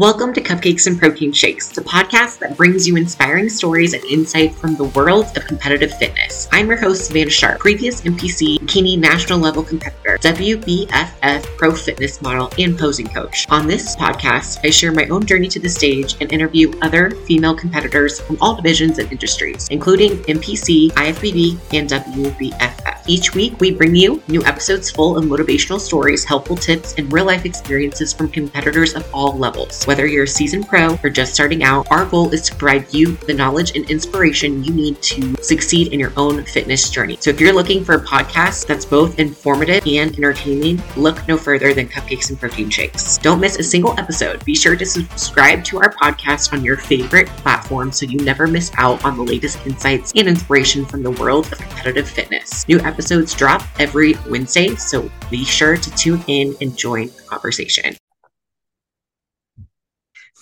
Welcome to Cupcakes and Protein Shakes, the podcast that brings you inspiring stories and insight from the world of competitive fitness. I'm your host, Savannah Sharp, previous NPC bikini national level competitor, WBFF pro fitness model, and posing coach. On this podcast, I share my own journey to the stage and interview other female competitors from all divisions and industries, including NPC, IFBB, and WBFF. Each week, we bring you new episodes full of motivational stories, helpful tips, and real life experiences from competitors of all levels. Whether you're a seasoned pro or just starting out, our goal is to provide you the knowledge and inspiration you need to succeed in your own fitness journey. So if you're looking for a podcast that's both informative and entertaining, look no further than Cupcakes and Protein Shakes. Don't miss a single episode. Be sure to subscribe to our podcast on your favorite platform so you never miss out on the latest insights and inspiration from the world of competitive fitness. New episodes drop every Wednesday, so be sure to tune in and join the conversation.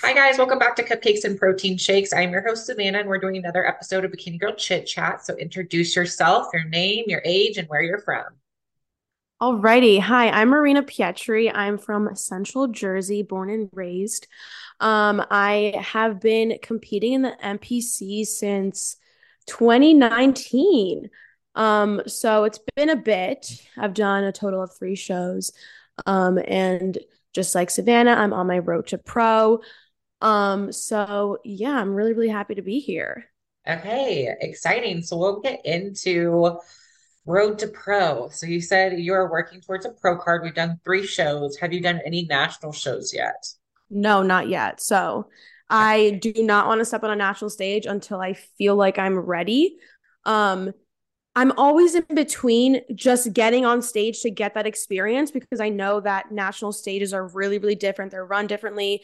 Hi, guys. Welcome back to Cupcakes and Protein Shakes. I'm your host, Savannah, and we're doing another episode of Bikini Girl Chit Chat. So introduce yourself, your name, your age, and where you're from. Alrighty. Hi, I'm Marina Pietri. I'm from Central Jersey, born and raised. Um, I have been competing in the NPC since 2019. Um, so it's been a bit. I've done a total of three shows. Um, and just like Savannah, I'm on my road to pro. Um, so yeah, I'm really, really happy to be here. Okay, exciting. So we'll get into Road to Pro. So you said you are working towards a pro card. We've done three shows. Have you done any national shows yet? No, not yet. So I do not want to step on a national stage until I feel like I'm ready. Um, I'm always in between just getting on stage to get that experience because I know that national stages are really, really different. They're run differently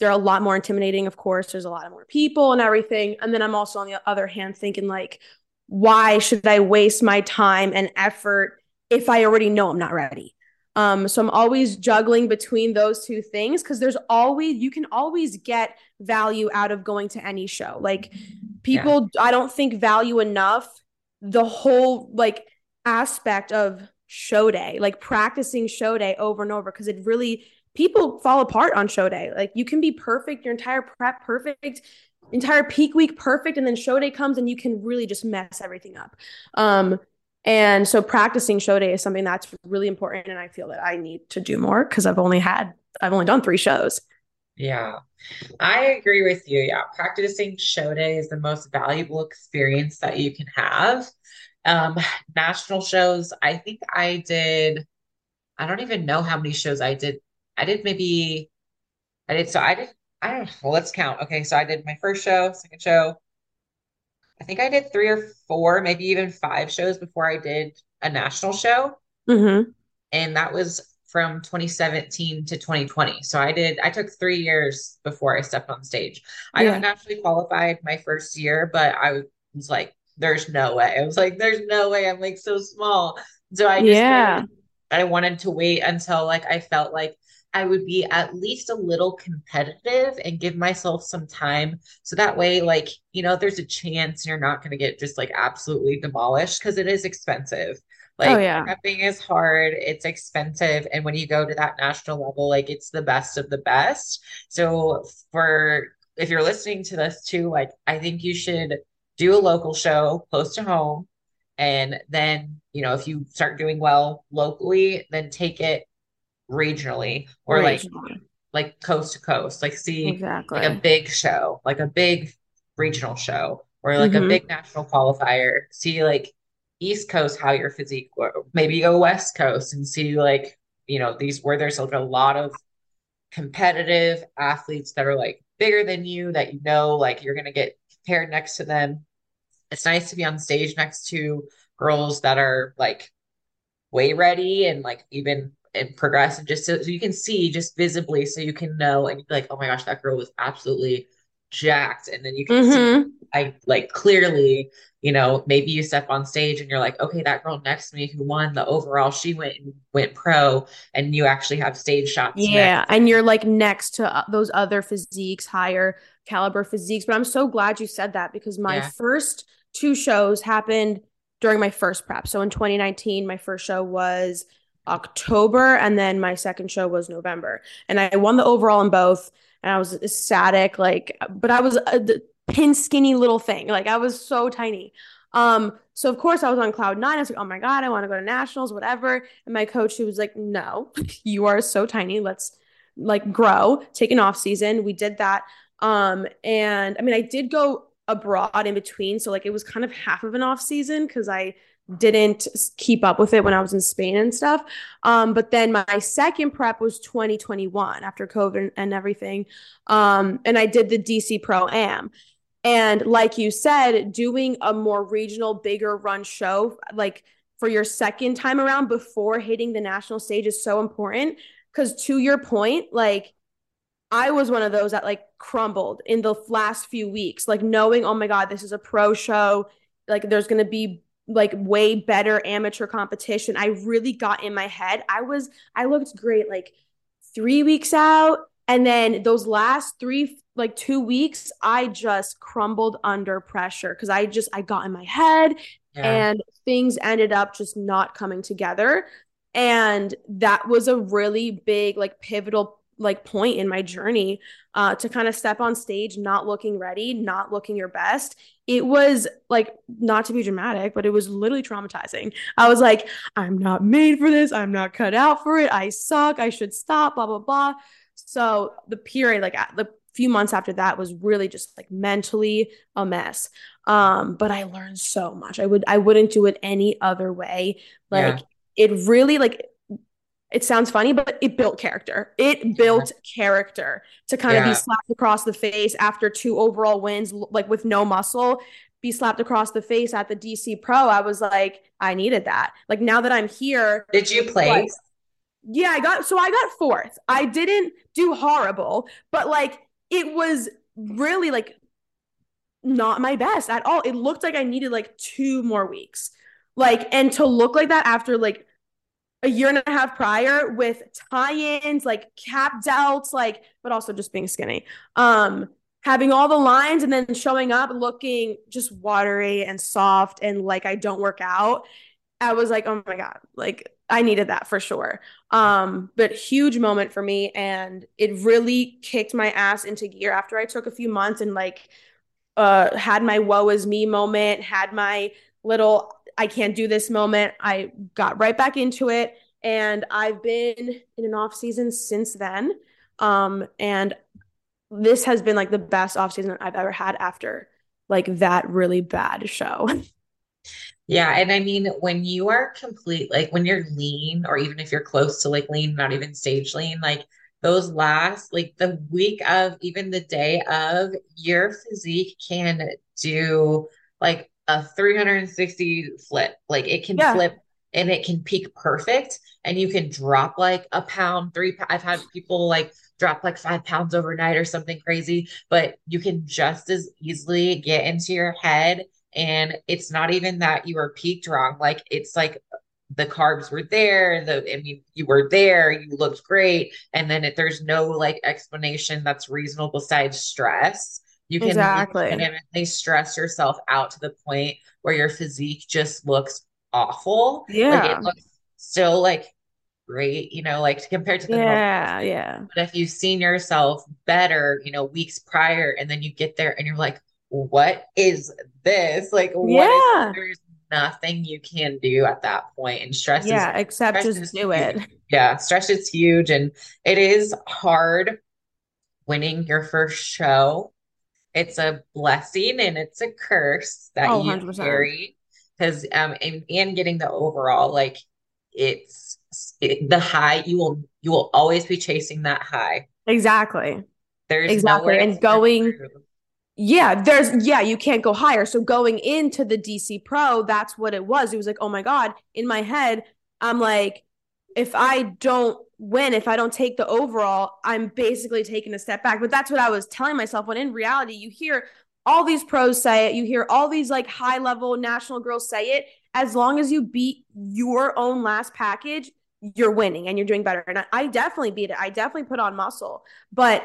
they're a lot more intimidating of course there's a lot of more people and everything. And then i'm also on the other hand thinking like why should i waste my time and effort if i already know i'm not ready? Um so i'm always juggling between those two things because there's always you can always get value out of going to any show. Like people yeah. i don't think value enough the whole like aspect of show day like practicing show day over and over because it really people fall apart on show day. Like you can be perfect, your entire prep perfect, entire peak week perfect, and then show day comes and you can really just mess everything up. Um, and so practicing show day is something that's really important, and I feel that I need to do more because I've only had I've only done three shows. Yeah, I agree with you. Yeah, practicing show day is the most valuable experience that you can have. Um, national shows, I think I did. I don't even know how many shows I did I did maybe, I did, so I did, I don't know, well, let's count. Okay, so I did my first show, second show. I think I did three or four, maybe even five shows before I did a national show. Mm-hmm. And that was from 2017 to 2020. So I did, I took three years before I stepped on stage. I haven't actually qualified my first year, but I was like, there's no way. I was like, there's no way. I'm like so small. So I just, yeah. I wanted to wait until like I felt like I would be at least a little competitive and give myself some time. So that way, like, you know, there's a chance you're not going to get just like absolutely demolished because it is expensive. Oh, like, oh, yeah. prepping is hard, it's expensive. And when you go to that national level, like, it's the best of the best. So, for if you're listening to this too, like, I think you should do a local show close to home. And then, you know, if you start doing well locally, then take it regionally or regionally. like like coast to coast like see exactly. like a big show like a big regional show or like mm-hmm. a big national qualifier see like east coast how your physique maybe go west coast and see like you know these where there's like a lot of competitive athletes that are like bigger than you that you know like you're gonna get paired next to them it's nice to be on stage next to girls that are like way ready and like even and progress and just so, so, you can see just visibly so you can know and be like oh my gosh that girl was absolutely jacked and then you can mm-hmm. see i like clearly you know maybe you step on stage and you're like okay that girl next to me who won the overall she went and went pro and you actually have stage shots yeah next. and you're like next to uh, those other physiques higher caliber physiques but i'm so glad you said that because my yeah. first two shows happened during my first prep so in 2019 my first show was October, and then my second show was November. And I won the overall in both. and I was ecstatic. Like, but I was a pin skinny little thing. Like I was so tiny. Um, so of course I was on cloud nine. I was like, oh my God, I want to go to nationals, whatever. And my coach, he was like, no, you are so tiny. Let's like grow, take an off season. We did that. Um, and I mean, I did go abroad in between. So like it was kind of half of an off season because I didn't keep up with it when I was in Spain and stuff. Um, but then my second prep was 2021 after COVID and everything. Um, and I did the DC Pro Am. And like you said, doing a more regional, bigger run show, like for your second time around before hitting the national stage is so important. Cause to your point, like I was one of those that like crumbled in the last few weeks, like knowing, oh my God, this is a pro show. Like there's going to be like way better amateur competition. I really got in my head. I was, I looked great like three weeks out. And then those last three, like two weeks, I just crumbled under pressure because I just, I got in my head yeah. and things ended up just not coming together. And that was a really big, like, pivotal like point in my journey uh, to kind of step on stage not looking ready not looking your best it was like not to be dramatic but it was literally traumatizing. I was like i'm not made for this. I'm not cut out for it. I suck. I should stop blah blah blah. So the period like the few months after that was really just like mentally a mess. Um but i learned so much. I would i wouldn't do it any other way. Like yeah. it really like it sounds funny, but it built character. It built character to kind yeah. of be slapped across the face after two overall wins, like with no muscle, be slapped across the face at the DC Pro. I was like, I needed that. Like now that I'm here. Did you play? Like, yeah, I got so I got fourth. I didn't do horrible, but like it was really like not my best at all. It looked like I needed like two more weeks. Like, and to look like that after like a year and a half prior with tie-ins, like cap delts, like, but also just being skinny. Um, having all the lines and then showing up looking just watery and soft and like I don't work out. I was like, oh my God, like I needed that for sure. Um, but huge moment for me. And it really kicked my ass into gear after I took a few months and like uh had my woe is me moment, had my little I can't do this moment. I got right back into it and I've been in an off season since then. Um, and this has been like the best off season I've ever had after like that really bad show. Yeah. And I mean, when you are complete, like when you're lean, or even if you're close to like lean, not even stage lean, like those last, like the week of, even the day of, your physique can do like a 360 flip. Like it can yeah. flip and it can peak perfect and you can drop like a pound, three. I've had people like drop like five pounds overnight or something crazy, but you can just as easily get into your head. And it's not even that you were peaked wrong. Like it's like the carbs were there, the I mean you were there, you looked great, and then it, there's no like explanation that's reasonable besides stress. You can exactly. legitimately stress yourself out to the point where your physique just looks awful. Yeah. Like it looks still like great, you know, like compared to the Yeah, normal. yeah. But if you've seen yourself better, you know, weeks prior, and then you get there and you're like, what is this? Like, what yeah. Is, there's nothing you can do at that point. And stress yeah, is, except stress just do huge. it. Yeah, stress is huge. And it is hard winning your first show it's a blessing and it's a curse that oh, you 100%. carry. Because um and, and getting the overall like it's it, the high you will you will always be chasing that high. Exactly. There's exactly. and going yeah there's yeah you can't go higher. So going into the dc pro that's what it was. It was like oh my god in my head i'm like if i don't win if I don't take the overall, I'm basically taking a step back. But that's what I was telling myself when in reality, you hear all these pros say it, you hear all these like high level national girls say it. As long as you beat your own last package, you're winning and you're doing better. And I, I definitely beat it. I definitely put on muscle, but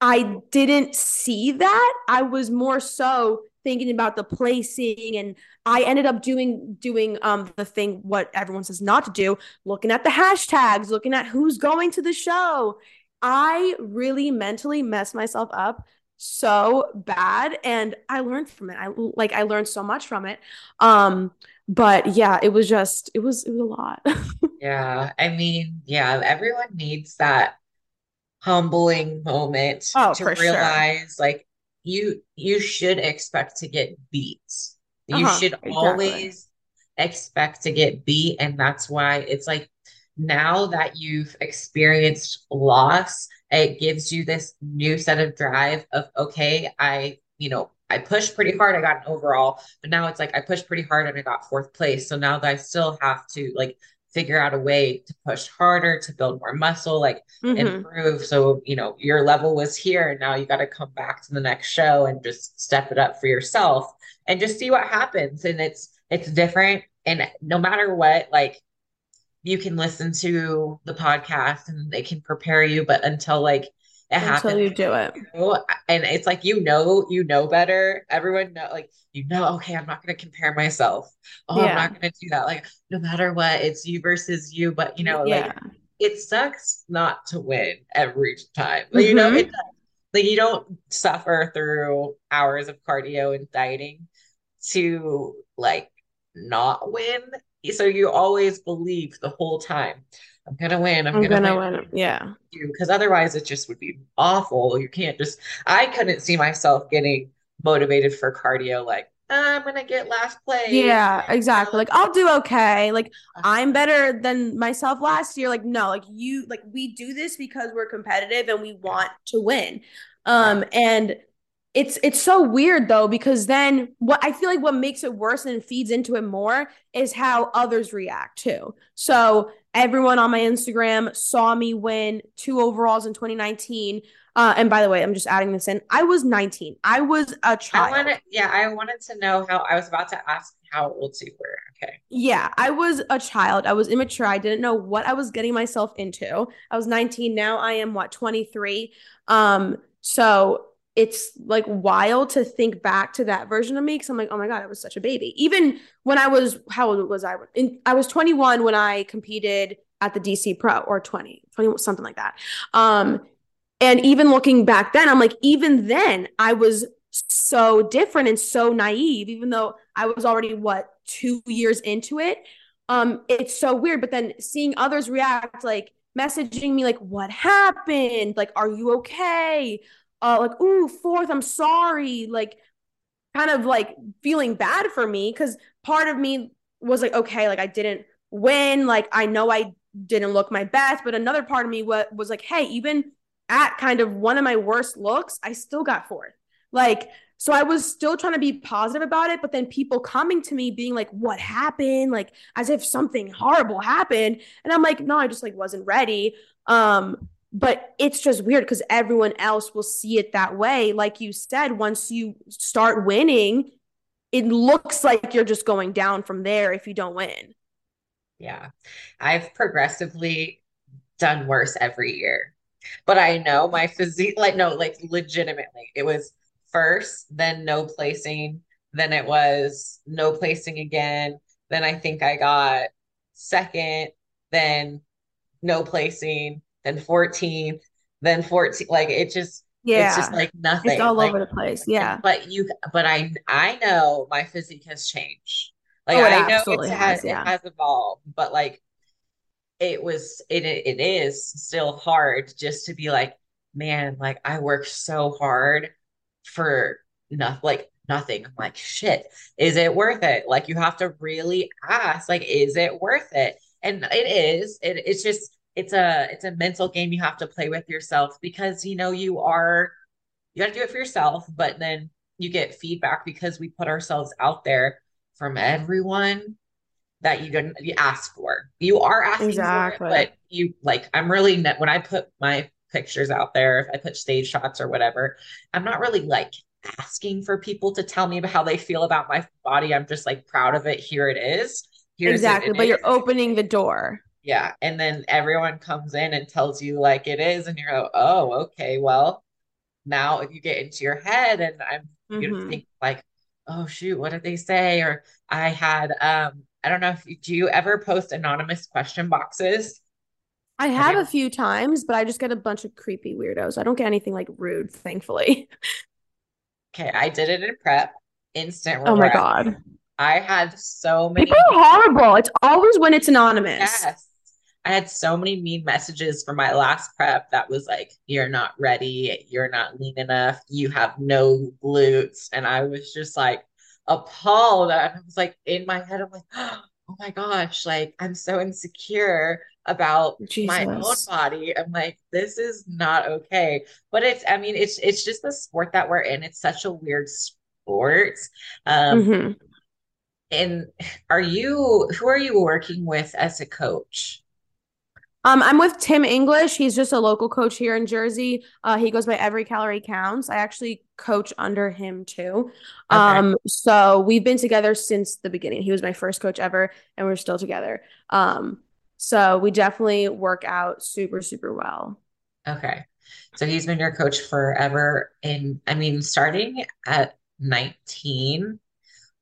I didn't see that. I was more so thinking about the placing and I ended up doing doing um the thing what everyone says not to do, looking at the hashtags, looking at who's going to the show. I really mentally messed myself up so bad and I learned from it. I like I learned so much from it. Um but yeah, it was just it was it was a lot. yeah, I mean, yeah, everyone needs that humbling moment oh, to realize sure. like you you should expect to get beat. You uh-huh, should exactly. always expect to get beat and that's why it's like now that you've experienced loss, it gives you this new set of drive of, okay, I, you know, I pushed pretty hard. I got an overall, but now it's like I pushed pretty hard and I got fourth place. So now that I still have to like figure out a way to push harder, to build more muscle, like mm-hmm. improve. So, you know, your level was here and now you got to come back to the next show and just step it up for yourself and just see what happens. And it's, it's different. And no matter what, like you can listen to the podcast and they can prepare you, but until like it until happens, you do it, and it's like you know, you know better. Everyone know, like you know, okay, I'm not going to compare myself. Oh, yeah. I'm not going to do that. Like no matter what, it's you versus you. But you know, yeah. like it sucks not to win every time. Like, mm-hmm. You know, mm-hmm. it like you don't suffer through hours of cardio and dieting to like not win so you always believe the whole time i'm gonna win i'm, I'm gonna, gonna win. win. yeah because otherwise it just would be awful you can't just i couldn't see myself getting motivated for cardio like I'm gonna get last place. Yeah, exactly. Like I'll do okay. Like I'm better than myself last year. Like no, like you, like we do this because we're competitive and we want to win. Um, and it's it's so weird though because then what I feel like what makes it worse and feeds into it more is how others react too. So everyone on my Instagram saw me win two overalls in 2019. Uh, and by the way, I'm just adding this in. I was 19. I was a child. I wanted, yeah, I wanted to know how. I was about to ask how old you were. Okay. Yeah, I was a child. I was immature. I didn't know what I was getting myself into. I was 19. Now I am what 23. Um, so it's like wild to think back to that version of me because I'm like, oh my god, I was such a baby. Even when I was, how old was I? In, I was 21 when I competed at the DC Pro, or 20, 20 something like that. Um, and even looking back then, I'm like, even then, I was so different and so naive, even though I was already what two years into it. Um, it's so weird. But then seeing others react, like messaging me, like, what happened? Like, are you okay? Uh like ooh fourth i'm sorry like kind of like feeling bad for me because part of me was like okay like i didn't win like i know i didn't look my best but another part of me was, was like hey even at kind of one of my worst looks i still got fourth. Like so i was still trying to be positive about it but then people coming to me being like what happened? like as if something horrible happened and i'm like no i just like wasn't ready. Um but it's just weird because everyone else will see it that way like you said once you start winning it looks like you're just going down from there if you don't win. Yeah. I've progressively done worse every year but i know my physique like no like legitimately it was first then no placing then it was no placing again then i think i got second then no placing then 14th, then 14. Like it just, yeah, it's just like nothing. It's all like, over the place. Yeah. But you, but I, I know my physique has changed. Like oh, I know it has, yeah. it has evolved, but like it was, it, it is still hard just to be like, man, like I work so hard for nothing, like nothing. I'm like, shit, is it worth it? Like you have to really ask, like, is it worth it? And it is. It, it's just it's a it's a mental game you have to play with yourself because you know you are you got to do it for yourself but then you get feedback because we put ourselves out there from everyone that you didn't you ask for. You are asking exactly. for it but you like i'm really when i put my pictures out there if i put stage shots or whatever i'm not really like asking for people to tell me about how they feel about my body. I'm just like proud of it. Here it is. Here's exactly it, but is. you're opening the door yeah. And then everyone comes in and tells you like it is, and you're like, oh, okay, well, now if you get into your head and I'm mm-hmm. you think like, oh shoot, what did they say? Or I had um, I don't know if you, do you ever post anonymous question boxes? I Have a few times, but I just get a bunch of creepy weirdos. I don't get anything like rude, thankfully. Okay, I did it in prep. Instant Oh my. God. I had so many People are horrible. It's always when it's anonymous. yes. I had so many mean messages for my last prep that was like, you're not ready, you're not lean enough, you have no glutes. And I was just like appalled. And I was like in my head, I'm like, oh my gosh, like I'm so insecure about my own body. I'm like, this is not okay. But it's, I mean, it's it's just the sport that we're in. It's such a weird sport. Um, hmm and are you, who are you working with as a coach? Um, I'm with Tim English. He's just a local coach here in Jersey. Uh, he goes by Every Calorie Counts. I actually coach under him too. Okay. Um, so we've been together since the beginning. He was my first coach ever, and we're still together. Um, so we definitely work out super, super well. Okay. So he's been your coach forever. And I mean, starting at 19,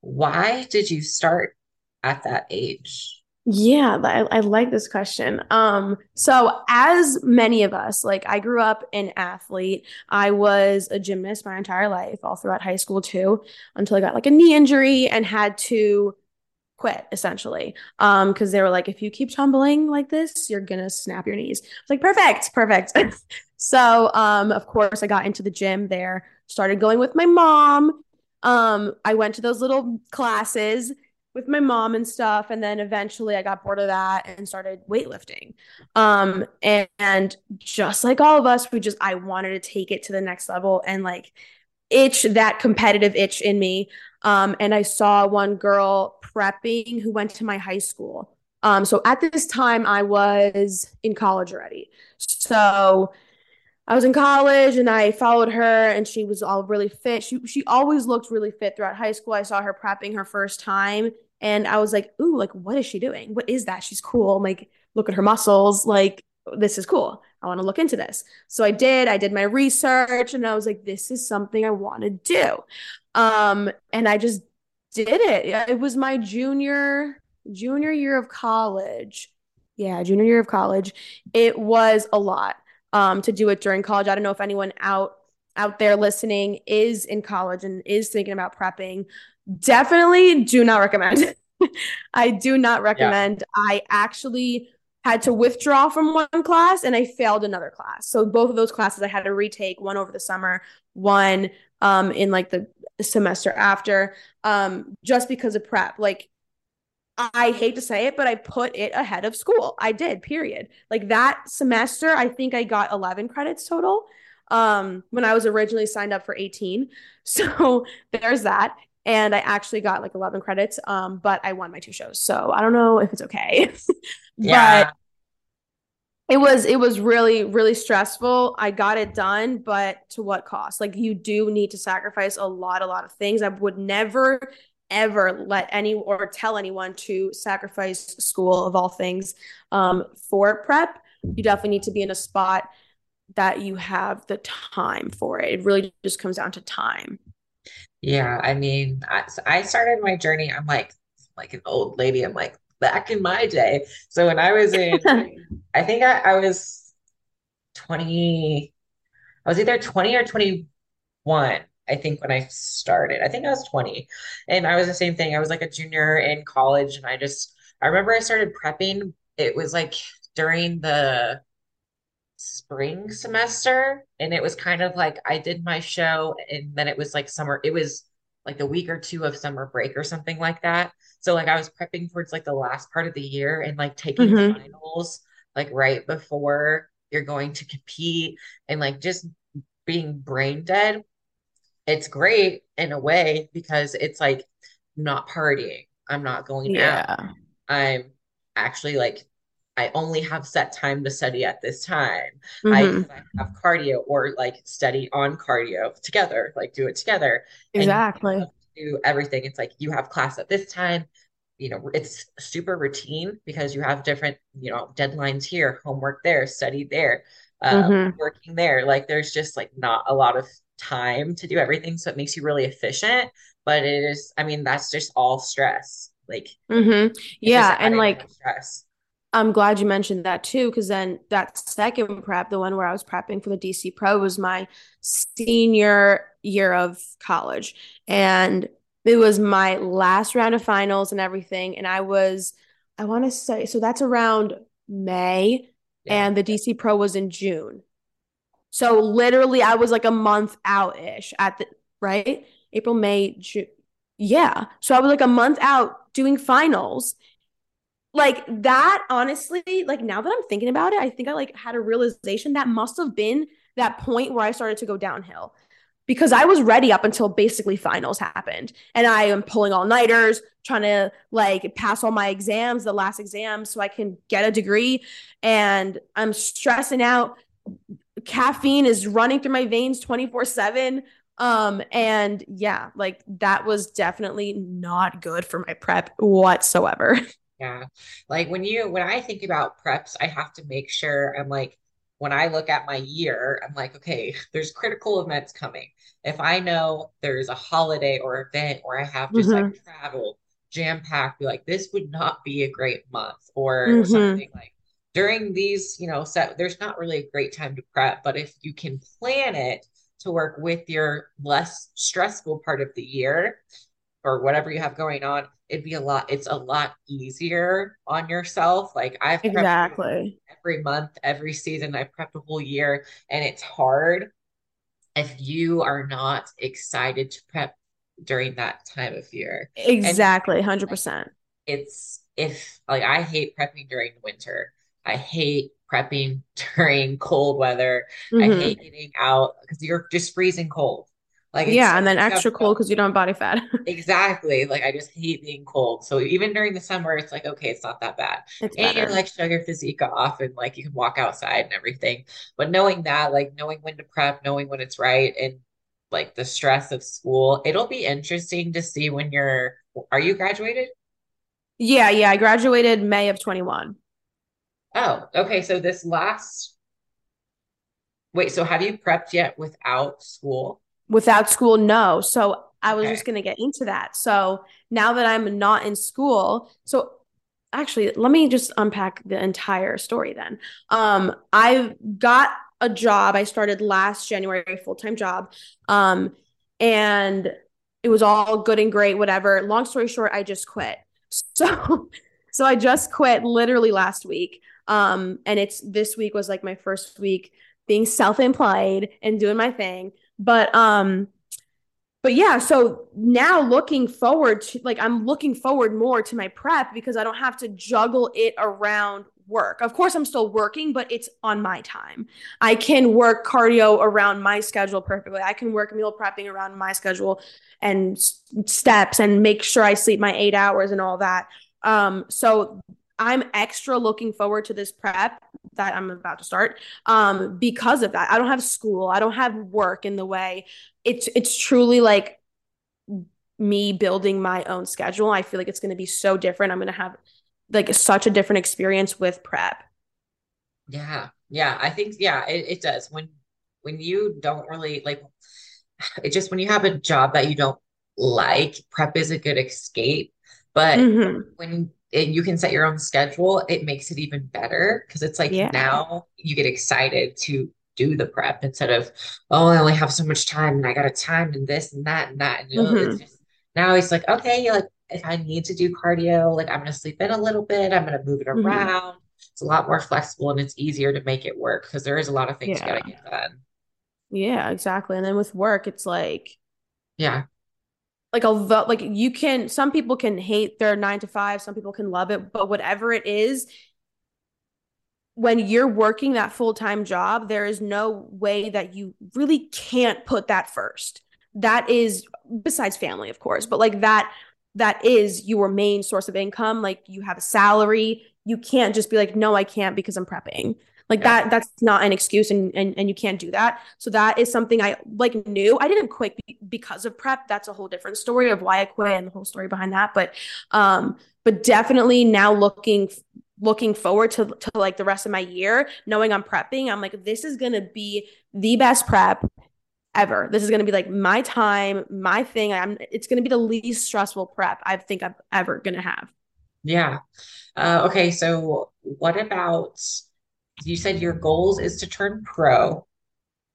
why did you start at that age? Yeah, I, I like this question. Um, so as many of us, like I grew up an athlete. I was a gymnast my entire life, all throughout high school too, until I got like a knee injury and had to quit essentially. Um, because they were like, if you keep tumbling like this, you're gonna snap your knees. Like, perfect, perfect. So, um, of course, I got into the gym there, started going with my mom. Um, I went to those little classes with my mom and stuff, and then eventually I got bored of that and started weightlifting. Um, and, and just like all of us, we just I wanted to take it to the next level and like itch that competitive itch in me. Um, and I saw one girl prepping who went to my high school. Um, so at this time, I was in college already. So I was in college and I followed her and she was all really fit. She she always looked really fit throughout high school. I saw her prepping her first time and I was like, "Ooh, like what is she doing? What is that? She's cool." I'm like, "Look at her muscles. Like this is cool. I want to look into this." So I did. I did my research and I was like, "This is something I want to do." Um and I just did it. It was my junior junior year of college. Yeah, junior year of college. It was a lot um, to do it during college. I don't know if anyone out out there listening is in college and is thinking about prepping. Definitely do not recommend. I do not Yeah. recommend. I actually had to withdraw from one class and I failed another class. So both of those classes I had to retake, one over the summer, one um in like the semester after um just because of prep. Like I hate to say it, but I put it ahead of school. I did, period. Like that semester, I think I got 11 credits total um, when I was originally signed up for 18. So there's that. And I actually got like 11 credits, um, but I won my two shows. So I don't know if it's okay. but Yeah. it was it was really really stressful. I got it done, but to what cost? Like you do need to sacrifice a lot a lot of things. I would never ever let any or tell anyone to sacrifice school of all things um, for prep. You definitely need to be in a spot that you have the time for it. It really just comes down to time. Yeah. I mean, I, I started my journey. I'm like, like an old lady. I'm like, back in my day. So when I was in, I think I, I was 20, I was either 20 or 21, I think, when I started. I think I was 20. And I was the same thing. I was like a junior in college. And I just, I remember I started prepping. It was like during the spring semester. And it was kind of like I did my show, and then it was like summer, it was like a week or two of summer break or something like that. So, like, I was prepping towards like the last part of the year and like taking hmm finals like right before you're going to compete and like just being brain dead it's great in a way because it's like not partying. I'm not going out. I'm actually like I only have set time to study at this time. I hmm because I have cardio or like study on cardio together, like do it together. Exactly. do everything. It's like you have class at this time. You know, it's super routine because you have different, you know, deadlines here, homework there, study there, uh, hmm working there. Like there's just like not a lot of time to do everything. So it makes you really efficient. But it is, I mean, that's just all stress. Like hmm Yeah. And like stress. I'm glad you mentioned that too, because then that second prep, the one where I was prepping for the DC Pro, was my senior year of college. And it was my last round of finals and everything. And I was, I want to say, so that's around May, yeah. and the DC Pro was in June. So literally, I was like a month out ish at the right April, May, June. Yeah. So I was like a month out doing finals like that honestly like now that i'm thinking about it i think i like had a realization that must have been that point where i started to go downhill. Because i was ready up until basically finals happened and i am pulling all nighters trying to like pass all my exams the last exams so i can get a degree and i'm stressing out. Caffeine is running through my veins 24 7 um and yeah like that was definitely not good for my prep whatsoever Yeah. Like when you, when I think about preps, I have to make sure I'm like, when I look at my year, I'm like, okay, there's critical events coming. If I know there's a holiday or event or I have just mm-hmm. like travel jam packed, be like, this would not be a great month or, mm-hmm. or something like during these, you know, set, there's not really a great time to prep. But if you can plan it to work with your less stressful part of the year, or whatever you have going on, it'd be a lot, it's a lot easier on yourself. Like I've exactly every month, every season, I've prepped a whole year and it's hard if you are not excited to prep during that time of year. Exactly, hundred percent. It's if like I hate prepping during winter. I hate prepping during cold weather. Mm-hmm. I hate getting out because you're just freezing cold. Like yeah, and then extra cold because you don't have body fat. exactly. Like I just hate being cold. So even during the summer, it's like okay, it's not that bad. It's and better. you like show your physique off and like you can walk outside and everything. But knowing that, like knowing when to prep, knowing when it's right, and like the stress of school, it'll be interesting to see when you're. Are you graduated? Yeah, yeah. I graduated May of twenty one. Oh, okay. So this last. Wait, so have you prepped yet without school? Without school no. So i was okay. just going to get into that. So now that i'm not in school so actually let me just unpack the entire story then. Um i got a job. I started last january full-time job. Um and it was all good and great whatever. Long story short i just quit. So so i just quit literally last week. Um and it's this week was like my first week being self-employed and doing my thing but um but yeah, so now looking forward to like I'm looking forward more to my prep because I don't have to juggle it around work. Of course, I'm still working, but it's on my time. I can work cardio around my schedule perfectly. I can work meal prepping around my schedule and steps and make sure I sleep my eight hours and all that. Um, so I'm extra looking forward to this prep that I'm about to start um, because of that. I don't have school, I don't have work in the way. It's it's truly like me building my own schedule. I feel like it's going to be so different. I'm going to have like such a different experience with prep. Yeah. Yeah, I think yeah, it, it does. When when you don't really like it just when you have a job that you don't like, prep is a good escape. But mm-hmm. when and you can set your own schedule, it makes it even better because it's like yeah. now you get excited to do the prep instead of, oh, I only have so much time and I got a time and this and that and that. And you know, mm-hmm. it's just, now it's like, okay, like if I need to do cardio, like I'm going to sleep in a little bit, I'm going to move it mm-hmm. around. Mm-hmm. It's a lot more flexible and it's easier to make it work because there is a lot of things yeah. you got to get done. Yeah, exactly. And then with work, it's like, yeah, like a like you can some people can hate their 9 to 5 some people can love it but whatever it is when you're working that full-time job there is no way that you really can't put that first. That is besides family of course but like that that is your main source of income. Like you have a salary. You can't just be like no I can't because I'm prepping like yeah. that that's not an excuse and, and and you can't do that. So that is something I like knew. I didn't quit because of prep. That's a whole different story of why I quit and the whole story behind that. But um but definitely now looking looking forward to, to like the rest of my year, knowing I'm prepping, I'm like, this is gonna be the best prep ever. This is gonna be like my time, my thing. I'm it's gonna be the least stressful prep I think I'm ever gonna have. Yeah. Uh, okay, so what about you said your goals is to turn pro.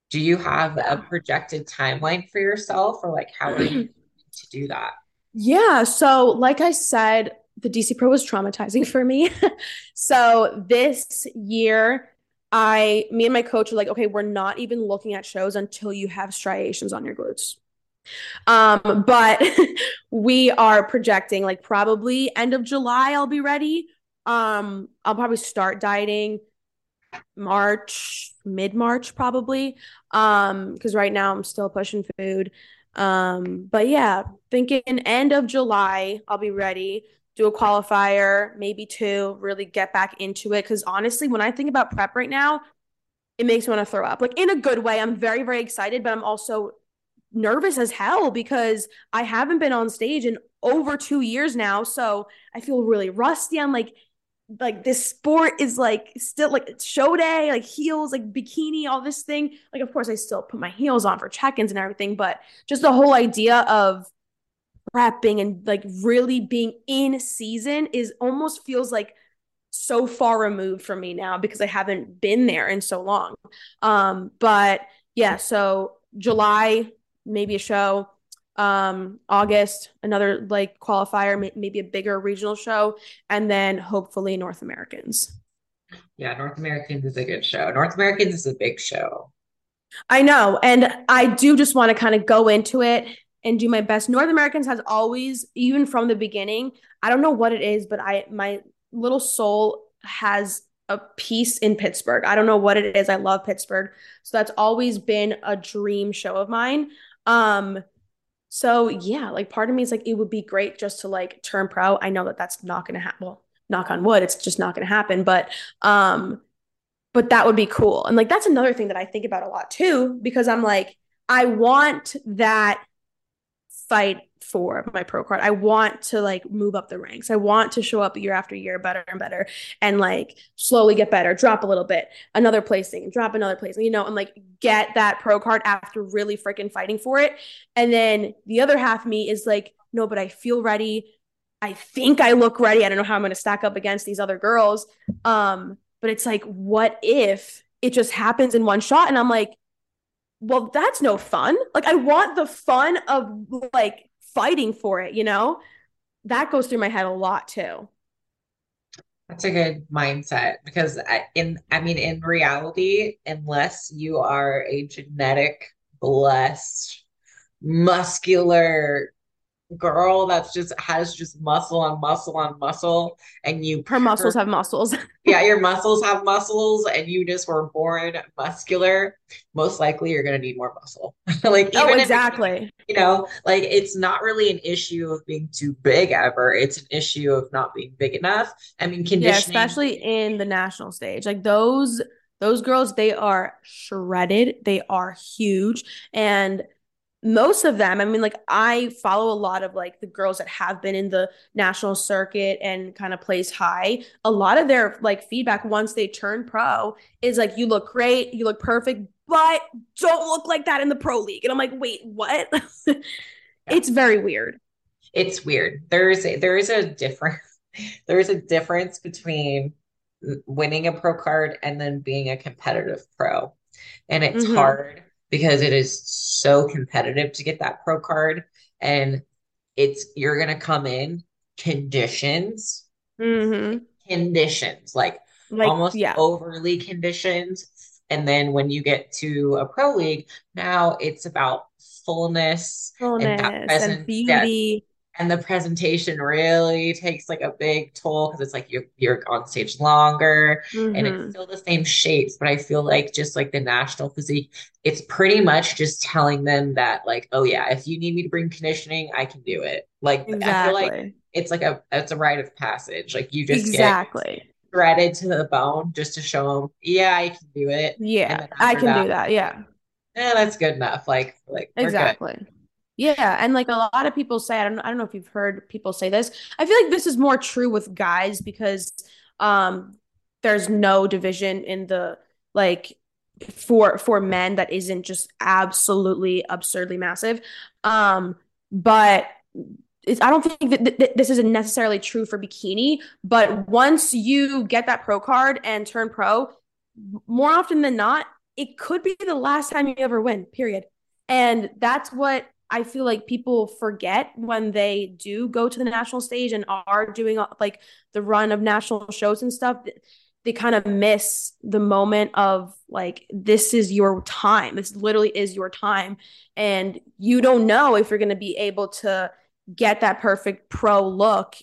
Do you have a projected timeline for yourself, or like how are you to do that? Yeah, so like I said, the DC Pro was traumatizing for me. So this year, I, me and my coach were like, okay, we're not even looking at shows until you have striations on your glutes. Um, but we are projecting like probably end of July, I'll be ready. Um, I'll probably start dieting March, mid-March probably. Um, because right now I'm still pushing food. Um, but yeah, thinking end of July, I'll be ready. Do a qualifier, maybe two, really get back into it. Because honestly, when I think about prep right now, it makes me want to throw up. Like in a good way. I'm very, very excited, but I'm also nervous as hell because I haven't been on stage in over two years now. So I feel really rusty. I'm like, like this sport is like still like show day, like heels, like bikini, all this thing. Like, of course, I still put my heels on for check ins and everything, but just the whole idea of prepping and like really being in season is almost feels like so far removed from me now because I haven't been there in so long. Um, but yeah, so July, maybe a show. Um, August, another like qualifier, maybe a bigger regional show, and then hopefully North Americans. Yeah, North Americans is a good show. North Americans is a big show. I know. And I do just want to kind of go into it and do my best. North Americans has always, even from the beginning, I don't know what it is, but I my little soul has a piece in Pittsburgh. I don't know what it is. I love Pittsburgh. So that's always been a dream show of mine. Um so yeah, like part of me is like it would be great just to like turn pro. I know that that's not going to happen. Well, knock on wood, it's just not going to happen, but um but that would be cool. And like that's another thing that I think about a lot too because I'm like I want that fight for my pro card. I want to like move up the ranks. I want to show up year after year better and better and like slowly get better, drop a little bit, another placing, drop another placing, you know, and like get that pro card after really freaking fighting for it. And then the other half me is like, no, but I feel ready. I think I look ready. I don't know how I'm going to stack up against these other girls. Um, but it's like, what if it just happens in one shot? And I'm like, well, that's no fun. Like, I want the fun of like fighting for it, you know? That goes through my head a lot too. That's a good mindset because I, in I mean in reality, unless you are a genetic blessed muscular girl that's just has just muscle on muscle on muscle and you Her muscles have muscles. yeah your muscles have muscles and you just were born muscular most likely you're going to need more muscle like oh, even if exactly. you know like it's not really an issue of being too big ever it's an issue of not being big enough i mean Yeah, especially in the national stage. Like those those girls, they are shredded. They are huge. And most of them, I mean, like I follow a lot of like the girls that have been in the national circuit and kind of plays high. A lot of their like feedback once they turn pro is like, you look great, you look perfect, but don't look like that in the pro league. And I'm like, wait, what? yeah, it's very weird. it's weird there's a there is a difference there's a difference between winning a pro card and then being a competitive pro and it's Mm-hmm. hard because it is so competitive to get that pro card. And it's you're going to come in conditions. Mm-hmm. conditions like Like, almost yeah, overly conditions. And then when you get to a pro league now it's about fullness and fullness and yeah beauty. And the presentation really takes like a big toll because it's like you're you're on stage longer and it's Mm-hmm. still the same shapes but i feel like just like the national physique it's pretty much just telling them that like oh yeah if you need me to bring conditioning i can do it like i feel like it's like a it's a rite of passage like you just get Exactly. shredded to the bone just to show them yeah i can do it Yeah, I can do that yeah Yeah, that's good enough like like we're good exactly. Yeah, and like a lot of people say, I don't I don't know if you've heard people say this. I feel like this is more true with guys because um there's no division in the like for for men that isn't just absolutely absurdly massive. Um but I don't think that th- th- this isn't necessarily true for bikini, but once you get that pro card and turn pro, more often than not, it could be the last time you ever win, period. And that's what I feel like people forget when they do go to the national stage and are doing uh, like the run of national shows and stuff. They kind of miss the moment of like, this is your time. This literally is your time. And you don't know if you're going to be able to get that perfect pro look.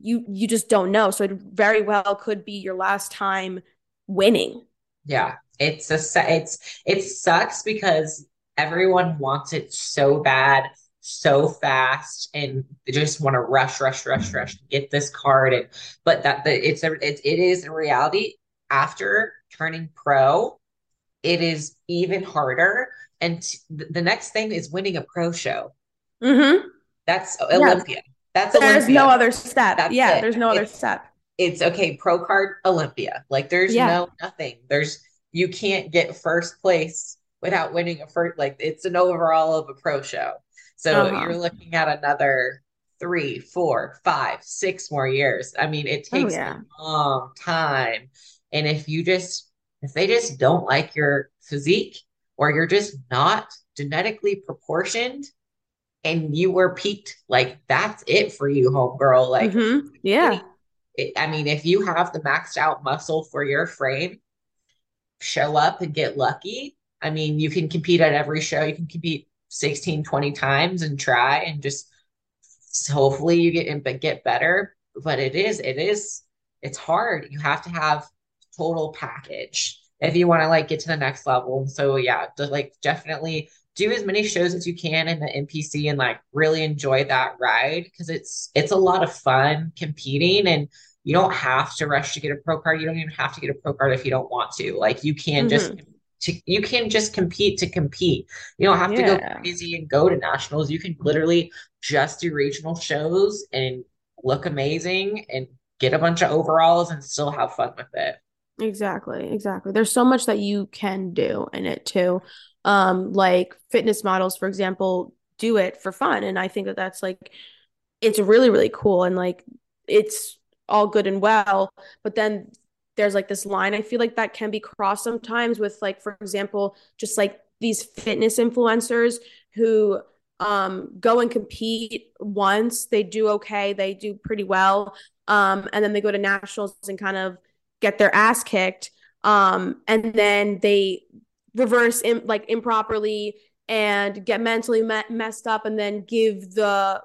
You you just don't know. So it very well could be your last time winning. Yeah. It's a it's it sucks because everyone wants it so bad so fast and they just want to rush rush rush rush get this card and but that the it's a it, it is in reality after turning pro it is even harder and t- the next thing is winning a pro show mm-hmm. that's Olympia. That's there's Olympia. no other step. That's yeah, it. there's no other It's- step. It's okay, pro card Olympia. Like there's Yeah. no nothing. There's you can't get first place without winning a first like it's an overall of a pro show. So Uh-huh. you're looking at another three, four, five, six more years. I mean, it Oh, takes yeah. a long time. And if you just if they just don't like your physique or you're just not genetically proportioned and you were peaked, like that's it for you, homegirl. Like Mhm. Yeah. it, I mean, if you have the maxed out muscle for your frame, show up and get lucky. I mean, you can compete at every show. You can compete 16, 20 times and try and just hopefully you get and get better. But it is, it is, it's hard. You have to have total package if you want to like get to the next level. So yeah, like definitely do as many shows as you can in the NPC and like really enjoy that ride because it's it's a lot of fun competing and you don't have to rush to get a pro card. You don't even have to get a pro card if you don't want to. Like you can just mm-hmm. To, you can just compete to compete. You don't have to go Yeah. crazy and go to nationals. You can literally just do regional shows and look amazing and get a bunch of overalls and still have fun with it. Exactly, exactly. There's so much that you can do in it too. Um, like fitness models, for example, do it for fun, and I think that that's like it's really, really cool, and like it's all good and well, but then there's like this line I feel like that can be crossed sometimes with like, for example, just like these fitness influencers who um go and compete once, they do okay, they do pretty well, um, and then they go to nationals and kind of get their ass kicked um and then they reverse in, like improperly and get mentally me- messed up and then give the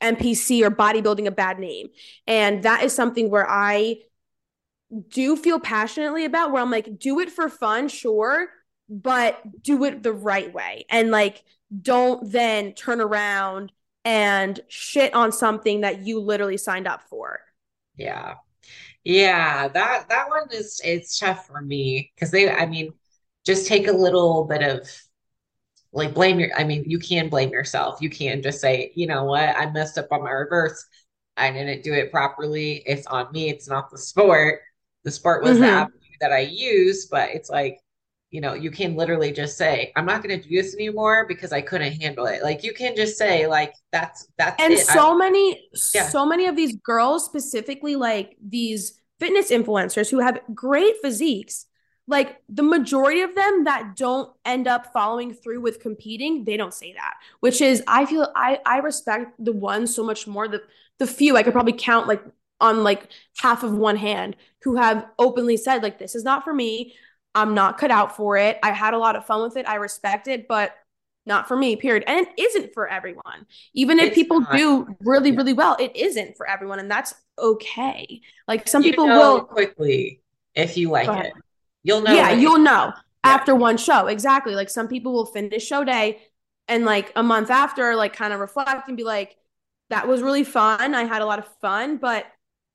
NPC or bodybuilding a bad name. And that is something where I do feel passionately about where I'm like do it for fun sure but do it the right way and like don't then turn around and shit on something that you literally signed up for Yeah. Yeah, that that one is it's tough for me because they I mean just take a little bit of like blame your I mean you can blame yourself. You can just say, you know what, I messed up on my reverse. I didn't do it properly. It's on me. It's not the sport. The sport was the Mhm. avenue that I used, but it's like, you know, you can literally just say, I'm not going to do this anymore because I couldn't handle it. Like you can just say like that's that's and it. I- so many Yeah. so many of these girls specifically like these fitness influencers who have great physiques like the majority of them that don't end up following through with competing they don't say that which is i feel i i respect the ones so much more the the few i could probably count like on like half of one hand who have openly said like this is not for me. I'm not cut out for it. I had a lot of fun with it. I respect it but not for me period. And it isn't for everyone. Even if It's people not. do really really well it isn't for everyone and that's okay. Like some you people will quickly if you like it. You'll know. yeah you'll know Yeah. after one show exactly. Like some people will finish show day and like a month after like kind of reflect and be like that was really fun. I had a lot of fun but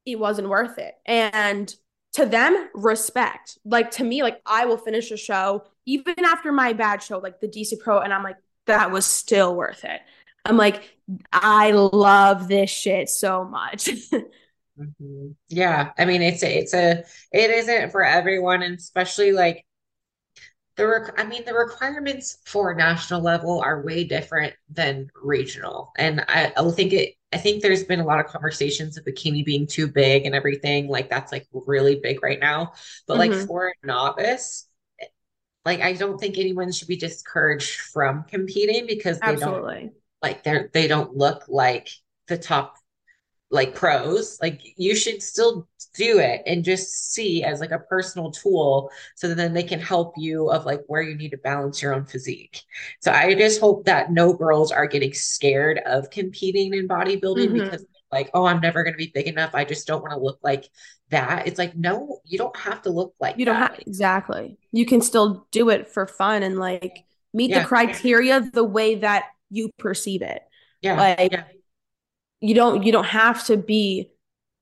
it wasn't worth it. And to them respect. Like to me like i will finish a show even after my bad show like the dc pro and i'm like that was still worth it. I'm like i love this shit so much. Mhm. Yeah, I mean it's a, it's a it isn't for everyone, and especially like the rec- I mean the requirements for national level are way different than regional. And I, I think it I think there's been a lot of conversations of bikini being too big and everything. Like that's like really big right now. But like Mhm. for a novice, like I don't think anyone should be discouraged from competing because they don't like they're they don't look like the top like pros like you should still do it and just see as like a personal tool so that then they can help you of like where you need to balance your own physique. So i just hope that no girls are getting scared of competing in bodybuilding Mhm. because like oh i'm never going to be big enough. I just don't want to look like that. It's like no you don't have to look like You don't that. have exactly. You can still do it for fun and like meet the criteria the way that you perceive it. yeah. Like yeah you don't you don't have to be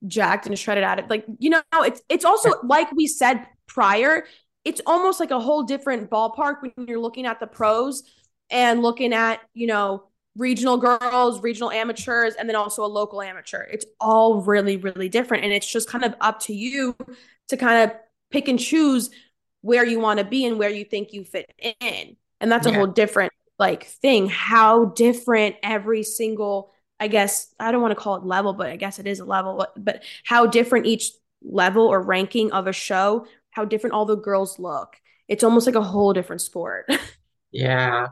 jacked and shredded at it. Like, you know, it's it's also like we said prior, it's almost like a whole different ballpark when you're looking at the pros and looking at, you know, regional girls, regional amateurs, and then also a local amateur. It's all really, really different. And it's just kind of up to you to kind of pick and choose where you want to be and where you think you fit in. And that's a yeah whole different like thing. How different every single I guess I don't want to call it level, but I guess it is a level, but, how different each level or ranking of a show, how different all the girls look. It's almost like a whole different sport. yeah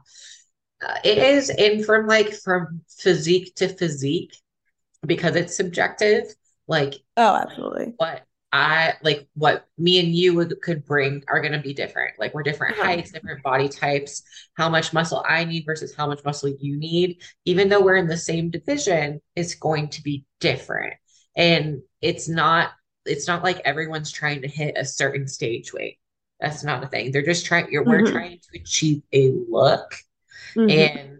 Uh, it is and from like from physique to physique because it's subjective like Oh, absolutely. what I like what me and you would, could bring are going to be different. Like we're different Uh-huh. heights, different body types, how much muscle I need versus how much muscle you need. Even though we're in the same division, it's going to be different. And it's not it's not like everyone's trying to hit a certain stage weight. That's not a thing. They're just trying you're we're hmm trying to achieve a look hmm and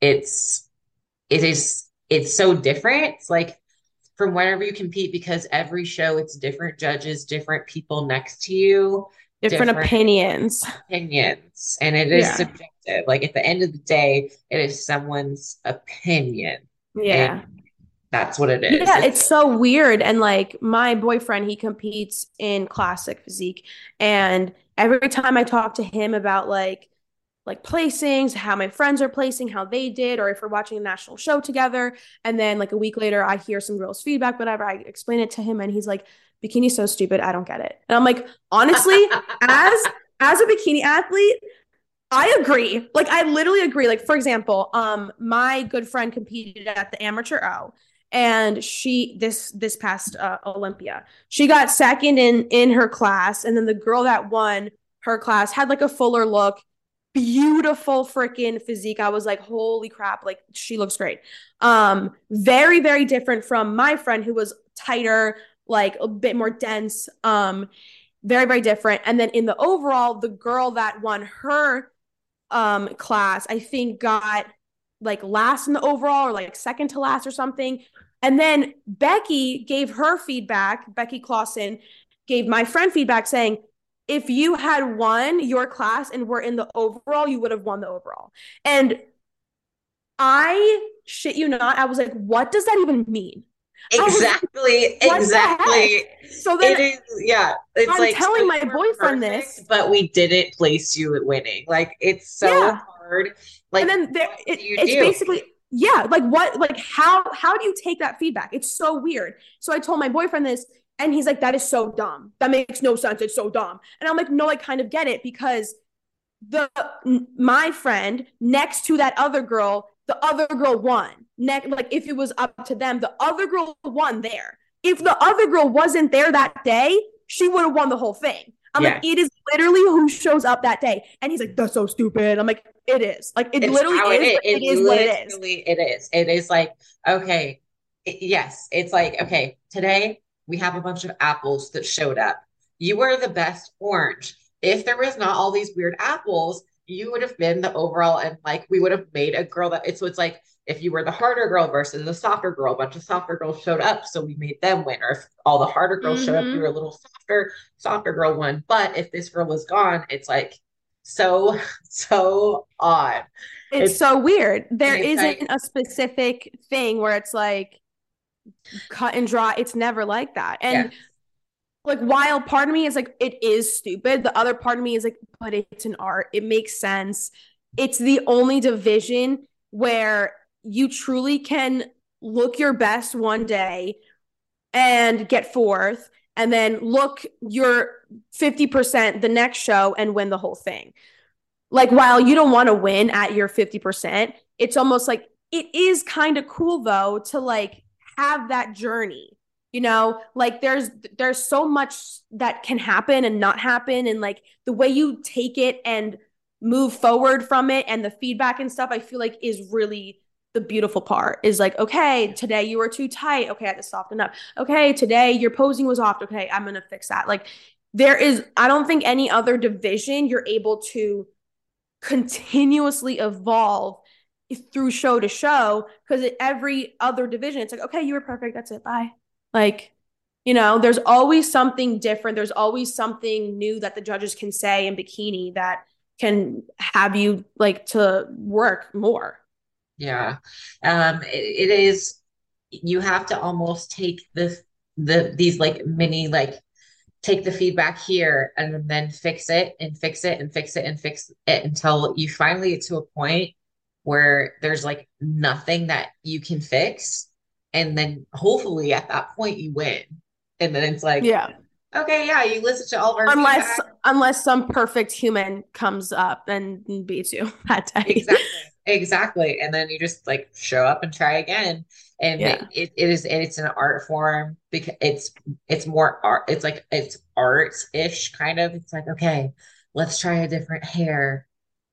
it's it is it's so different. It's like from wherever you compete because every show it's different judges, different people next to you, Different different opinions. opinions, and it is Yeah. subjective. Like at the end of the day, it is someone's opinion, Yeah. and that's what it is. Yeah, It's it's so weird. And like my boyfriend, he competes in classic physique. And every time I talk to him about like like placings, how my friends are placing, how they did, or if we're watching a national show together, and then like a week later I hear some girls' feedback, whatever, I explain it to him and he's like, bikini's so stupid, I don't get it. And I'm like, honestly, as as a bikini athlete, I agree. Like I literally agree. Like for example, um my good friend competed at the amateur O and she this this past uh, Olympia. She got second in in her class and then the girl that won her class had like a fuller look, beautiful freaking physique. I was like, "Holy crap, like she looks great." Um very very different from my friend who was tighter, like a bit more dense. Um very very different. And then in the overall, the girl that won her um class i think got like last in the overall or like second to last or something and then becky gave her feedback becky clawson gave my friend feedback saying if you had won your class and were in the overall you would have won the overall and i shit you not i was like what does that even mean was like, exactly, the exactly. so then It is, yeah. It's I'm like telling so my boyfriend perfect, this. but we didn't place you at winning. Like it's so yeah hard. Like and then there it, it's do? basically yeah like what like how how do you take that feedback it's so weird so i told my boyfriend this and he's like that is so dumb. That makes no sense. It's so dumb. And i'm like no i kind of get it because the my friend next to that other girl the other girl won. Next like if it was up to them the other girl won there. If the other girl wasn't there that day she would have won the whole thing. I'm Yeah. like it is literally who shows up that day. And he's like that's so stupid. I'm like it is. Like it It's literally is. It it It is what it is. It is. It is. Like, okay, yes, it's like, okay, today we have a bunch of apples that showed up. You were the best orange. If there was not all these weird apples, you would have been the overall, and like we would have made a girl that it's so it's like if you were the harder girl versus the softer girl, a bunch of softer girls showed up, so we made them win. Or if all the harder girls showed up, you Mhm. were a little softer, softer girl won. But if this girl was gone, it's like so, so odd. It's It's so weird. There isn't like a specific thing where it's like cut and dry. It's never like that. yeah, And like while part of me is like it is stupid the other part of me is like but it's an art it makes sense it's the only division where you truly can look your best one day and get fourth and then look your 50% the next show and win the whole thing like while you don't want to win at your 50% it's almost like it is kind of cool though to like have that journey you know? Like there's there's so much that can happen and not happen and like the way you take it and move forward from it and the feedback and stuff i feel like is really the beautiful part. Is like okay today you were too tight. Okay i had to soften up. Okay today your posing was off. Okay i'm gonna fix that. Like there is i don't think any other division you're able to continuously evolve through show to show because every other division it's like okay you were perfect that's it bye like, you know, there's always something different. There's always something new that the judges can say in bikini that can have you like to work more. Yeah. Um it, it is you have to almost take the the these like mini like take the feedback here and then fix it and fix it and fix it and fix it until you finally get to a point where there's like nothing that you can fix. And then hopefully at that point you win. And then it's like yeah. okay yeah you listen to all of our unless feedback. unless some perfect human comes up and beats you that day. Exactly. Exactly. And then you just like show up and try again. And yeah. it, it is it's an art form because it's it's more art it's like it's art-ish kind of. It's like okay let's try a different hair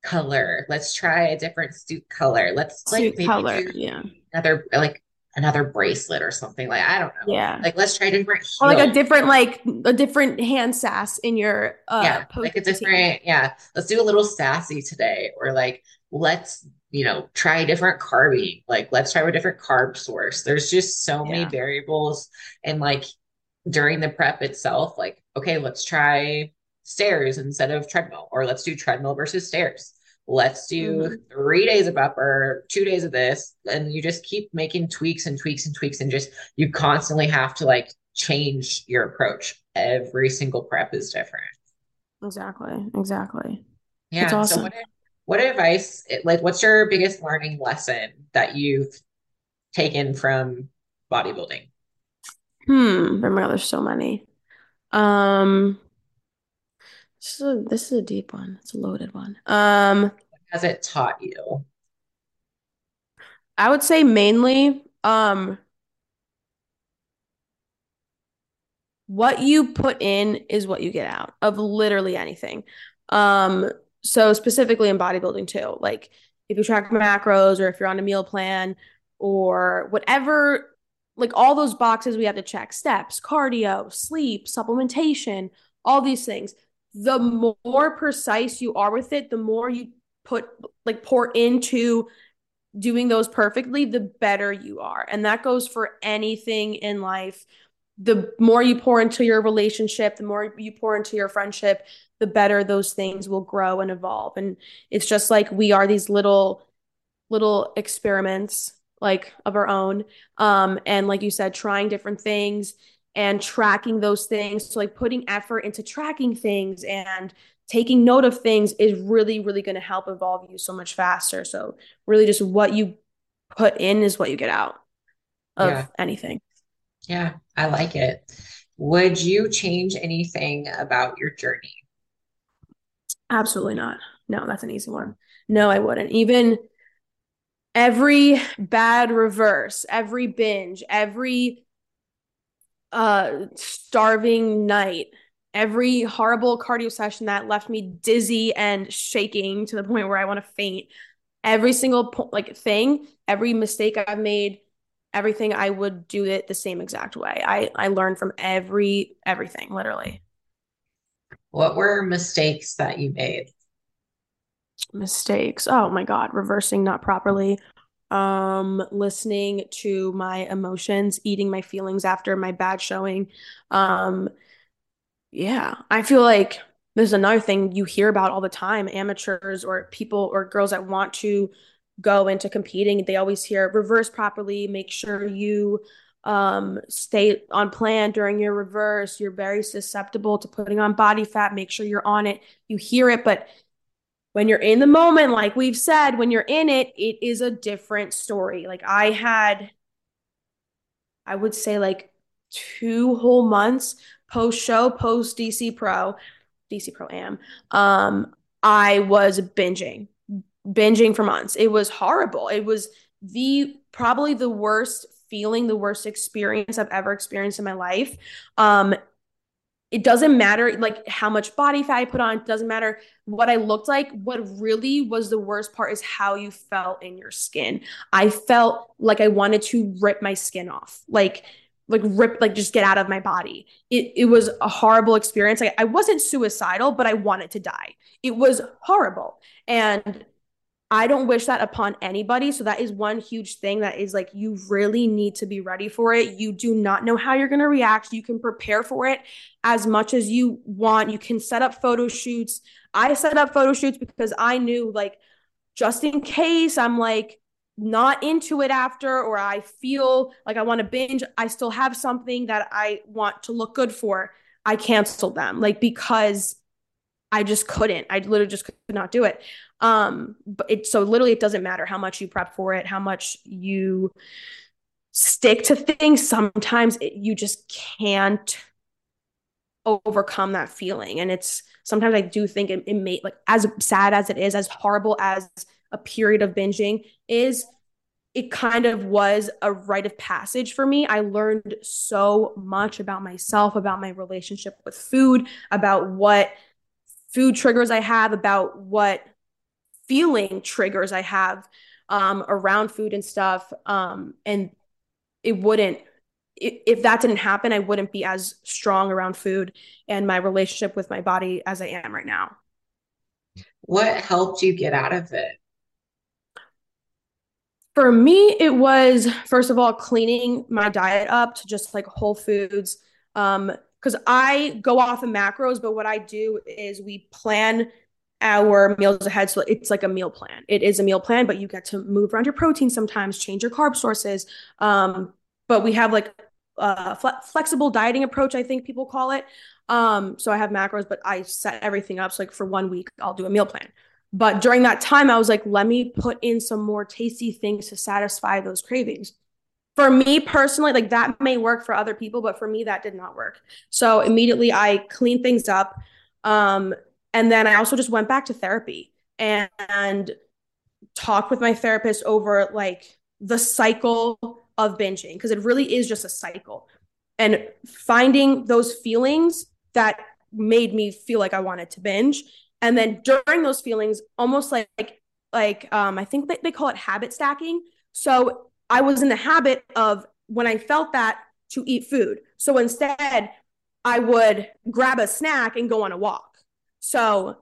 color. Let's try a different suit color. Let's suit like color yeah. another like another bracelet or something like I don't know. Yeah. Like let's try different heels. or like a different like a different hand sass in your uh yeah like a different yeah. Let's do a little sassy today or like let's you know try a different carbing like let's try a different carb source. There's just so many variables and like during the prep itself like okay let's try stairs instead of treadmill or let's do treadmill versus stairs let's do mm-hmm. three days of upper, two days of this. And you just keep making tweaks and tweaks and tweaks. And just you constantly have to like change your approach. Every single prep is different. Exactly. Exactly. Yeah. Awesome. So what, what advice, like, what's your biggest learning lesson that you've taken from bodybuilding? Hmm. Oh my God, there's so many. Um, this is a, this is a deep one. It's a loaded one. Um, what has it taught you? I would say mainly um what you put in is what you get out of literally anything. Um, so specifically in bodybuilding too, like if you track macros or if you're on a meal plan or whatever, like all those boxes we have to check steps, cardio, sleep, supplementation, all these things the more precise you are with it, the more you put like pour into doing those perfectly, the better you are. And that goes for anything in life. The more you pour into your relationship, the more you pour into your friendship, the better those things will grow and evolve. And it's just like we are these little little experiments like of our own um and like you said trying different things and tracking those things. So, like putting effort into tracking things and taking note of things is really, really going to help evolve you so much faster. So, really, just what you put in is what you get out of yeah. anything. Yeah, I like it. Would you change anything about your journey? Absolutely not. No, that's an easy one. No, I wouldn't. Even every bad reverse, every binge, every uh starving night every horrible cardio session that left me dizzy and shaking to the point where I want to faint. Every single po- like thing, every mistake I've made, everything I would do it the same exact way. I I learned from every everything, literally. What were mistakes that you made? Mistakes. Oh my god, reversing not properly, um listening to my emotions eating my feelings after my bad showing um yeah i feel like there's another thing you hear about all the time amateurs or people or girls that want to go into competing they always hear reverse properly make sure you um, stay on plan during your reverse. You're very susceptible to putting on body fat. Make sure you're on it. You hear it, but when you're in the moment, like we've said, when you're in it, it is a different story. Like I had, I would say like two whole months post show, post DC Pro, DC Pro Am. Um, I was binging, binging for months. It was horrible. It was the probably the worst feeling, the worst experience I've ever experienced in my life. Um, it doesn't matter like how much body fat I put on, it doesn't matter what I looked like. What really was the worst part is how you felt in your skin. I felt like I wanted to rip my skin off. Like like rip like just get out of my body. It it was a horrible experience. Like I wasn't suicidal, but I wanted to die. It was horrible. And I don't wish that upon anybody. So that is one huge thing that is like you really need to be ready for it. You do not know how you're going to react. You can prepare for it as much as you want. You can set up photo shoots. I set up photo shoots because I knew like just in case I'm like not into it after or I feel like I want to binge, I still have something that I want to look good for. I canceled them like because I just couldn't. I literally just could not do it. Um, but it so literally it doesn't matter how much you prep for it, how much you stick to things. Sometimes it, you just can't overcome that feeling, and it's sometimes I do think it, it may like as sad as it is, as horrible as a period of binging is it kind of was a rite of passage for me. I learned so much about myself, about my relationship with food, about what food triggers I have, about what feeling triggers I have um, around food and stuff. Um, and it wouldn't, if that didn't happen, I wouldn't be as strong around food and my relationship with my body as I am right now. What helped you get out of it? For me, it was first of all cleaning my diet up to just like whole foods. Um, because I go off of macros, but what I do is we plan our meals ahead. So it's like a meal plan. It is a meal plan, but you get to move around your protein sometimes, change your carb sources. Um, but we have like a fle- flexible dieting approach, I think people call it. Um, so I have macros, but I set everything up. So like for one week, I'll do a meal plan. But during that time, I was like, let me put in some more tasty things to satisfy those cravings. For me personally, like that may work for other people, but for me, that did not work. So immediately I cleaned things up. Um, and then I also just went back to therapy and, and talked with my therapist over like the cycle of binging because it really is just a cycle. And finding those feelings that made me feel like I wanted to binge. And then during those feelings almost like like, like um i think they call it habit stacking. So i was in the habit of when i felt that to eat food. So instead i would grab a snack and go on a walk so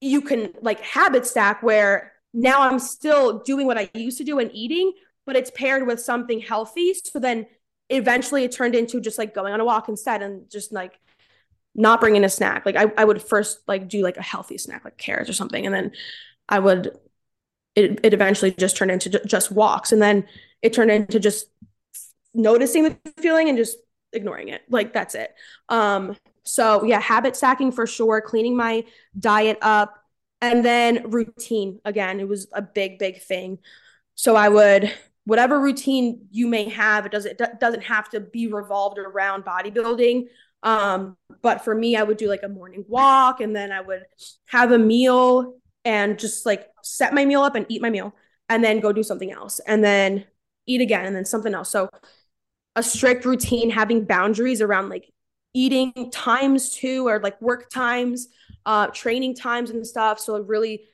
you can like habit stack where now i'm still doing what i used to do and eating but it's paired with something healthy so then eventually it turned into just like going on a walk instead and just like not bringing a snack. Like I, I would first like do like a healthy snack, like carrots or something. And then I would, it, it eventually just turned into just walks. And then it turned into just noticing the feeling and just ignoring it. Like that's it. Um, so yeah, habit stacking for sure, cleaning my diet up and then routine. Again, it was a big, big thing. So I would, whatever routine you may have, it doesn't, it doesn't have to be revolved around bodybuilding um, but for me, I would do like a morning walk and then I would have a meal and just like set my meal up and eat my meal and then go do something else and then eat again and then something else. So a strict routine, having boundaries around like eating times too, or like work times, uh, training times and stuff. So really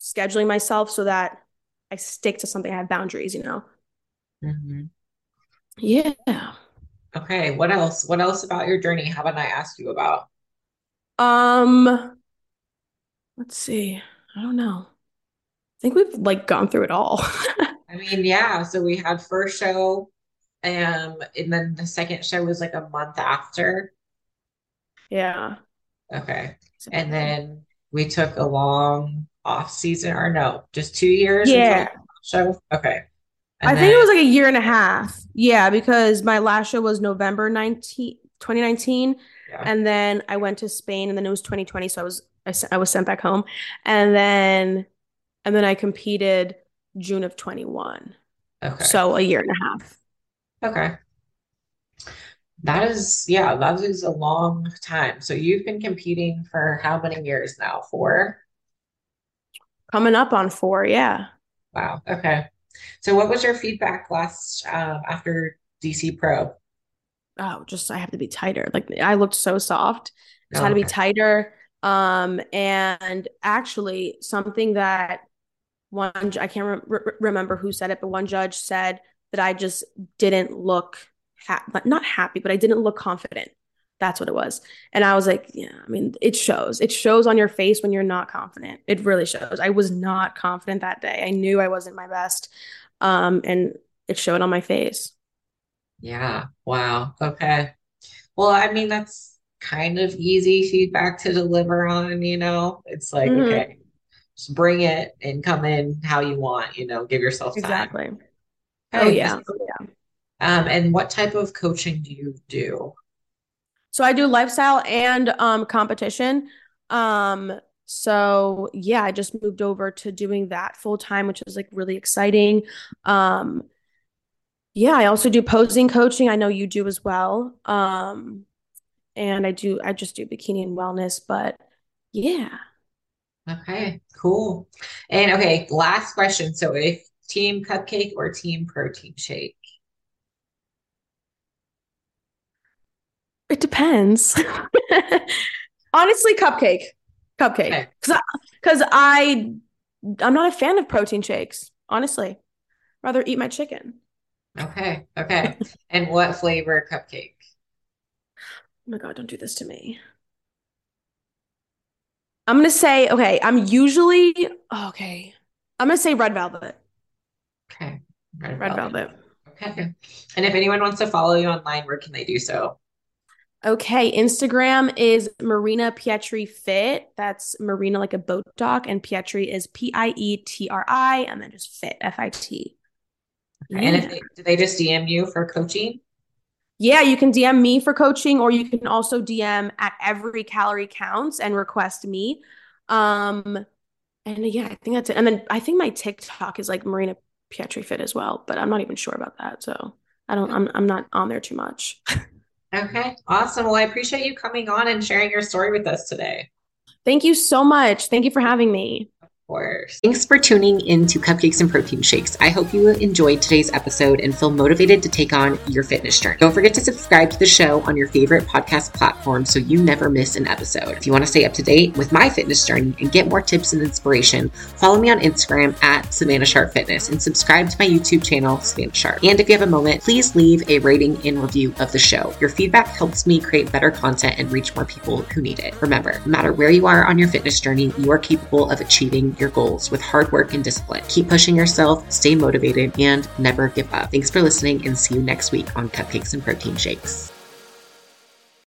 scheduling myself so that I stick to something. I have boundaries, you know? Mm-hmm. Yeah. Okay, what else? What else about your journey haven't I asked you about? Um, let's see. I don't know. I think we've like gone through it all. I mean, yeah. So we had first show, um, and then the second show was like a month after. Yeah. Okay. And then we took a long off season, or no, just two years. Yeah. Show. Okay. And I then... think it was like a year and a half. Yeah, because my last show was November 19, 2019. Yeah. And then I went to Spain and then it was 2020. So I was I, I was sent back home. And then and then I competed June of 21. Okay. So a year and a half. Okay. That is, yeah, that is a long time. So you've been competing for how many years now? Four? Coming up on four, yeah. Wow. Okay. So what was your feedback last um, after DC Pro? Oh, just I have to be tighter. Like I looked so soft. Just oh, had to be tighter. Um, and actually, something that one I can't re- remember who said it, but one judge said that I just didn't look ha- not happy, but I didn't look confident. That's what it was. And I was like, yeah, I mean, it shows. It shows on your face when you're not confident. It really shows. I was not confident that day. I knew I wasn't my best. Um, and it showed on my face. Yeah. Wow. Okay. Well, I mean, that's kind of easy feedback to deliver on, you know? It's like, mm-hmm. okay, just bring it and come in how you want, you know, give yourself time. Exactly. Oh, yeah. Yeah. Um, and what type of coaching do you do? So I do lifestyle and um, competition. Um, so yeah, I just moved over to doing that full time, which is like really exciting. Um, yeah, I also do posing coaching. I know you do as well. Um, and I do, I just do bikini and wellness, but yeah. Okay, cool. And okay, last question. So if team cupcake or team protein shake? It depends. Honestly, cupcake. Cupcake. Cuz cuz I I'm not a fan of protein shakes, honestly. Rather eat my chicken. Okay. Okay. and what flavor cupcake? Oh my god, don't do this to me. I'm going to say okay, I'm usually oh, okay. I'm going to say red velvet. Okay. Red, red velvet. velvet. Okay. And if anyone wants to follow you online, where can they do so? Okay, Instagram is Marina Pietri Fit. That's Marina like a boat dock, and Pietri is P I E T R I, and then just Fit F I T. Okay. And if they, do they just DM you for coaching? Yeah, you can DM me for coaching, or you can also DM at every calorie counts and request me. Um, and yeah, I think that's it. And then I think my TikTok is like Marina Pietri Fit as well, but I'm not even sure about that. So I don't. I'm I'm not on there too much. Okay, awesome. Well, I appreciate you coming on and sharing your story with us today. Thank you so much. Thank you for having me course. Thanks for tuning into Cupcakes and Protein Shakes. I hope you enjoyed today's episode and feel motivated to take on your fitness journey. Don't forget to subscribe to the show on your favorite podcast platform so you never miss an episode. If you want to stay up to date with my fitness journey and get more tips and inspiration, follow me on Instagram at Savannah Sharp Fitness and subscribe to my YouTube channel, Savannah Sharp. And if you have a moment, please leave a rating and review of the show. Your feedback helps me create better content and reach more people who need it. Remember, no matter where you are on your fitness journey, you are capable of achieving your goals with hard work and discipline. Keep pushing yourself, stay motivated, and never give up. Thanks for listening and see you next week on Cupcakes and Protein Shakes.